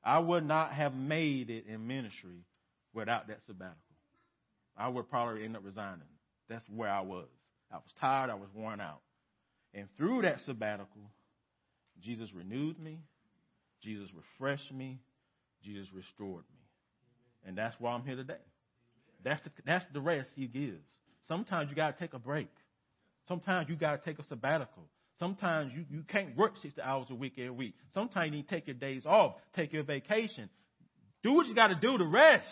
I would not have made it in ministry without that sabbatical. I would probably end up resigning. That's where I was. I was tired, I was worn out. And through that sabbatical, Jesus renewed me, Jesus refreshed me, Jesus restored me. And that's why I'm here today. That's the, that's the rest he gives. Sometimes you got to take a break. Sometimes you got to take a sabbatical. Sometimes you, you can't work 60 hours a week every week. Sometimes you need to take your days off, take your vacation. Do what you got to do to rest.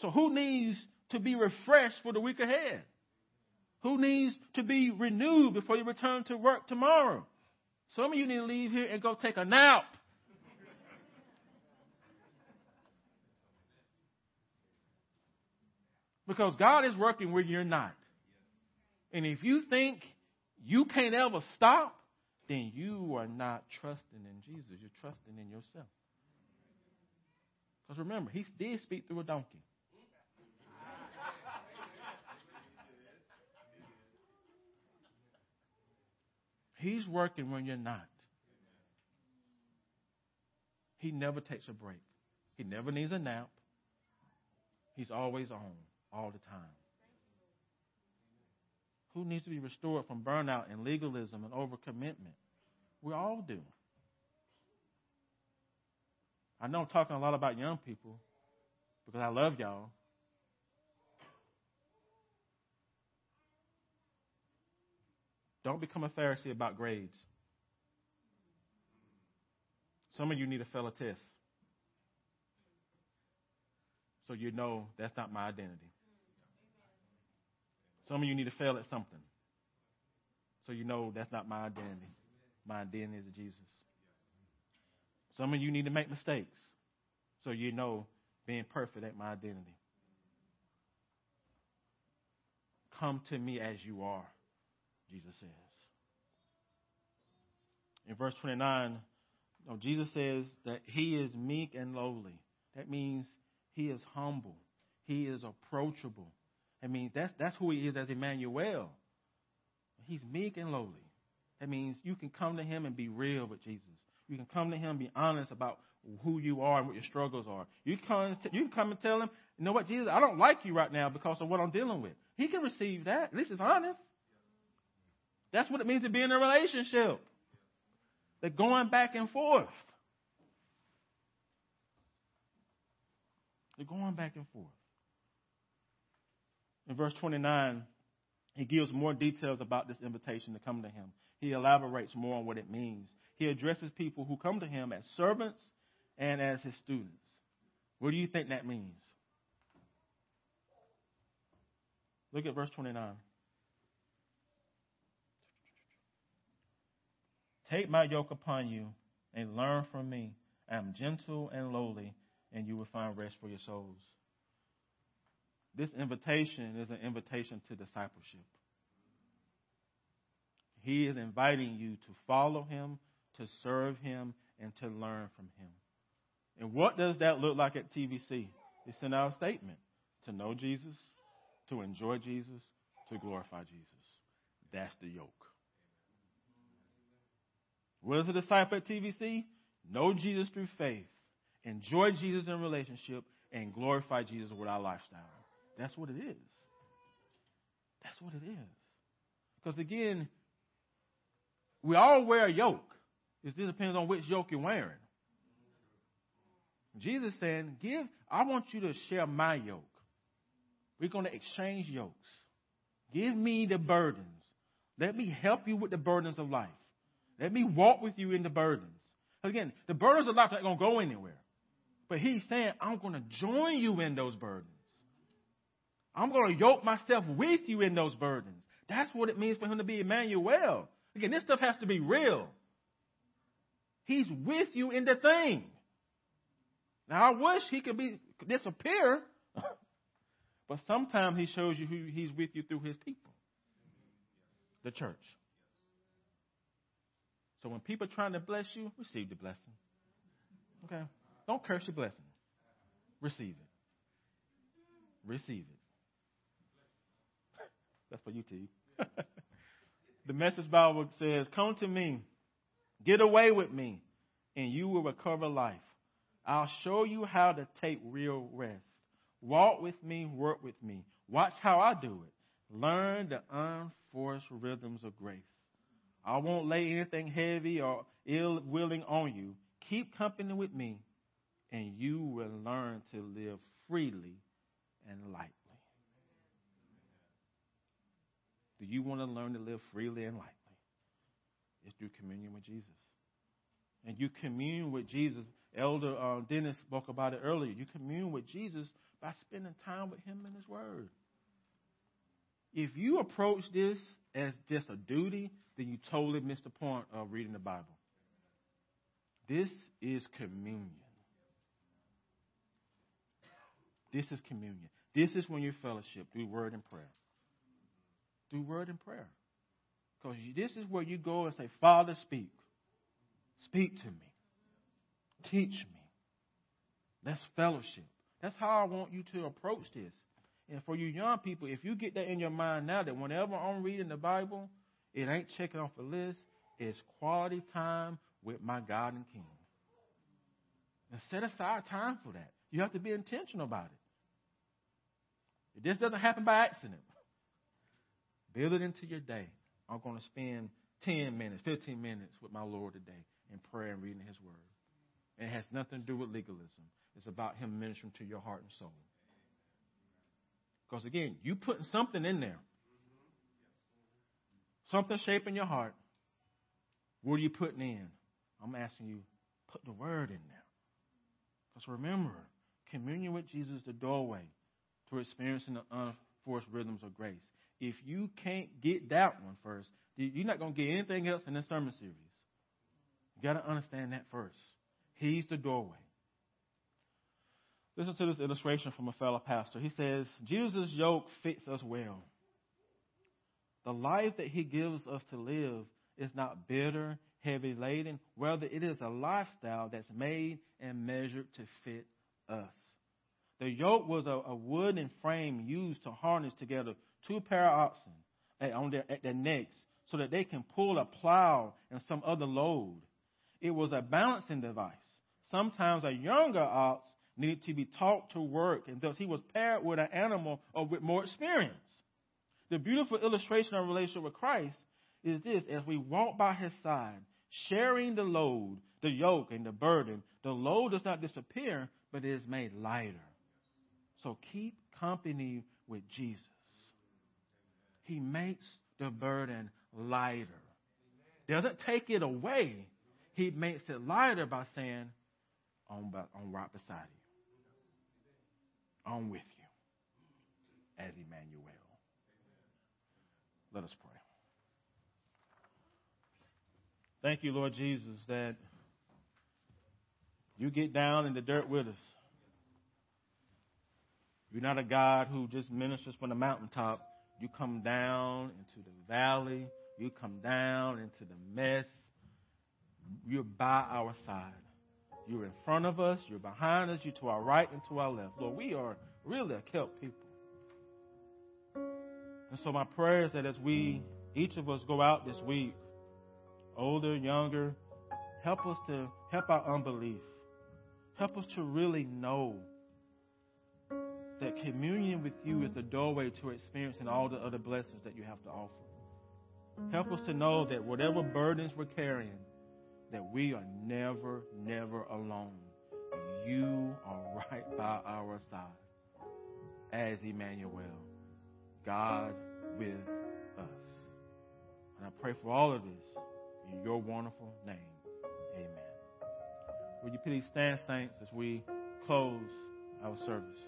So, who needs to be refreshed for the week ahead? Who needs to be renewed before you return to work tomorrow? Some of you need to leave here and go take a nap. Because God is working where you're not. And if you think you can't ever stop, then you are not trusting in Jesus. You're trusting in yourself. Because remember, he did speak through a donkey. He's working when you're not. He never takes a break. He never needs a nap. He's always on, all the time. Who needs to be restored from burnout and legalism and overcommitment? We all do. I know I'm talking a lot about young people because I love y'all. Don't become a Pharisee about grades. Some of you need to fail a test. So you know that's not my identity. Some of you need to fail at something. So you know that's not my identity. My identity is Jesus. Some of you need to make mistakes. So you know being perfect ain't my identity. Come to me as you are, Jesus says. In verse 29, you know, Jesus says that he is meek and lowly. That means he is humble. He is approachable. I mean, that's, that's who he is as Emmanuel. He's meek and lowly. That means you can come to him and be real with Jesus. You can come to him and be honest about who you are and what your struggles are. You can, come, you can come and tell him, you know what, Jesus, I don't like you right now because of what I'm dealing with. He can receive that. At least it's honest. That's what it means to be in a relationship. They're going back and forth. They're going back and forth. In verse 29, he gives more details about this invitation to come to him. He elaborates more on what it means. He addresses people who come to him as servants and as his students. What do you think that means? Look at verse 29. Take my yoke upon you and learn from me. I am gentle and lowly, and you will find rest for your souls. This invitation is an invitation to discipleship. He is inviting you to follow him, to serve him, and to learn from him. And what does that look like at TVC? It's in our statement to know Jesus, to enjoy Jesus, to glorify Jesus. That's the yoke. What is a disciple at TVC? Know Jesus through faith, enjoy Jesus in relationship, and glorify Jesus with our lifestyle. That's what it is. That's what it is. Because again, we all wear a yoke. It just depends on which yoke you're wearing. Jesus saying, "Give. I want you to share my yoke. We're going to exchange yokes. Give me the burdens. Let me help you with the burdens of life. Let me walk with you in the burdens. Again, the burdens of life are not going to go anywhere. But he's saying, I'm going to join you in those burdens. I'm going to yoke myself with you in those burdens. That's what it means for him to be Emmanuel. Again, this stuff has to be real. He's with you in the thing. Now, I wish he could be disappear, (laughs) but sometimes he shows you who he's with you through his people, the church. So when people are trying to bless you, receive the blessing. Okay? Don't curse your blessing. Receive it. Receive it. (laughs) That's for you, T. (laughs) the message Bible says, Come to me, get away with me, and you will recover life. I'll show you how to take real rest. Walk with me, work with me. Watch how I do it. Learn the unforced rhythms of grace. I won't lay anything heavy or ill willing on you. Keep company with me, and you will learn to live freely and lightly. Do you want to learn to live freely and lightly? It's through communion with Jesus. And you commune with Jesus. Elder uh, Dennis spoke about it earlier. You commune with Jesus by spending time with Him and His Word. If you approach this as just a duty, then you totally miss the point of reading the Bible. This is communion. This is communion. This is when you fellowship through word and prayer. Through word and prayer. Because this is where you go and say, Father, speak. Speak to me. Teach me. That's fellowship. That's how I want you to approach this. And for you young people, if you get that in your mind now that whenever I'm reading the Bible, it ain't checking off a list, it's quality time with my God and King. And set aside time for that. You have to be intentional about it. This doesn't happen by accident. Build it into your day. I'm going to spend 10 minutes, 15 minutes with my Lord today in prayer and reading His Word. It has nothing to do with legalism. It's about Him ministering to your heart and soul. Because again, you putting something in there. Something shaping your heart. What are you putting in? I'm asking you, put the word in there. Because remember, communion with Jesus is the doorway to experiencing the unforced rhythms of grace. If you can't get that one first, you're not going to get anything else in this sermon series. You got to understand that first. He's the doorway. Listen to this illustration from a fellow pastor. He says, Jesus' yoke fits us well. The life that he gives us to live is not bitter heavy laden, Rather, it is a lifestyle that's made and measured to fit us. The yoke was a, a wooden frame used to harness together two pair of oxen at, on their, at their necks so that they can pull a plow and some other load. It was a balancing device. Sometimes a younger ox needed to be taught to work, and thus he was paired with an animal or with more experience. The beautiful illustration of relationship with Christ is this as we walk by his side, sharing the load, the yoke, and the burden, the load does not disappear, but it is made lighter. So keep company with Jesus. He makes the burden lighter. Doesn't take it away. He makes it lighter by saying, I'm, I'm right beside you. I'm with you as Emmanuel. Let us pray. Thank you, Lord Jesus, that you get down in the dirt with us. You're not a God who just ministers from the mountaintop. You come down into the valley. You come down into the mess. You're by our side. You're in front of us. You're behind us. You're to our right and to our left. Lord, we are really a kept people. And so my prayer is that as we, each of us, go out this week, older, younger, help us to help our unbelief. Help us to really know that communion with you is the doorway to experiencing all the other blessings that you have to offer. Help us to know that whatever burdens we're carrying, that we are never, never alone. You are right by our side as Emmanuel, God with us. And I pray for all of this in your wonderful name. Amen. Will you please stand, saints, as we close our service?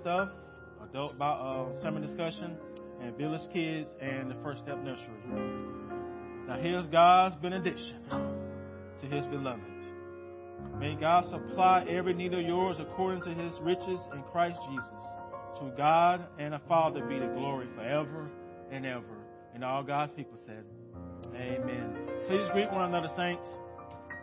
Stuff, adult uh, sermon discussion, and Village Kids and the First Step Nursery. Now here's God's benediction to His beloved. May God supply every need of yours according to His riches in Christ Jesus. To God and the Father be the glory forever and ever. And all God's people said, Amen. Please greet one another, saints.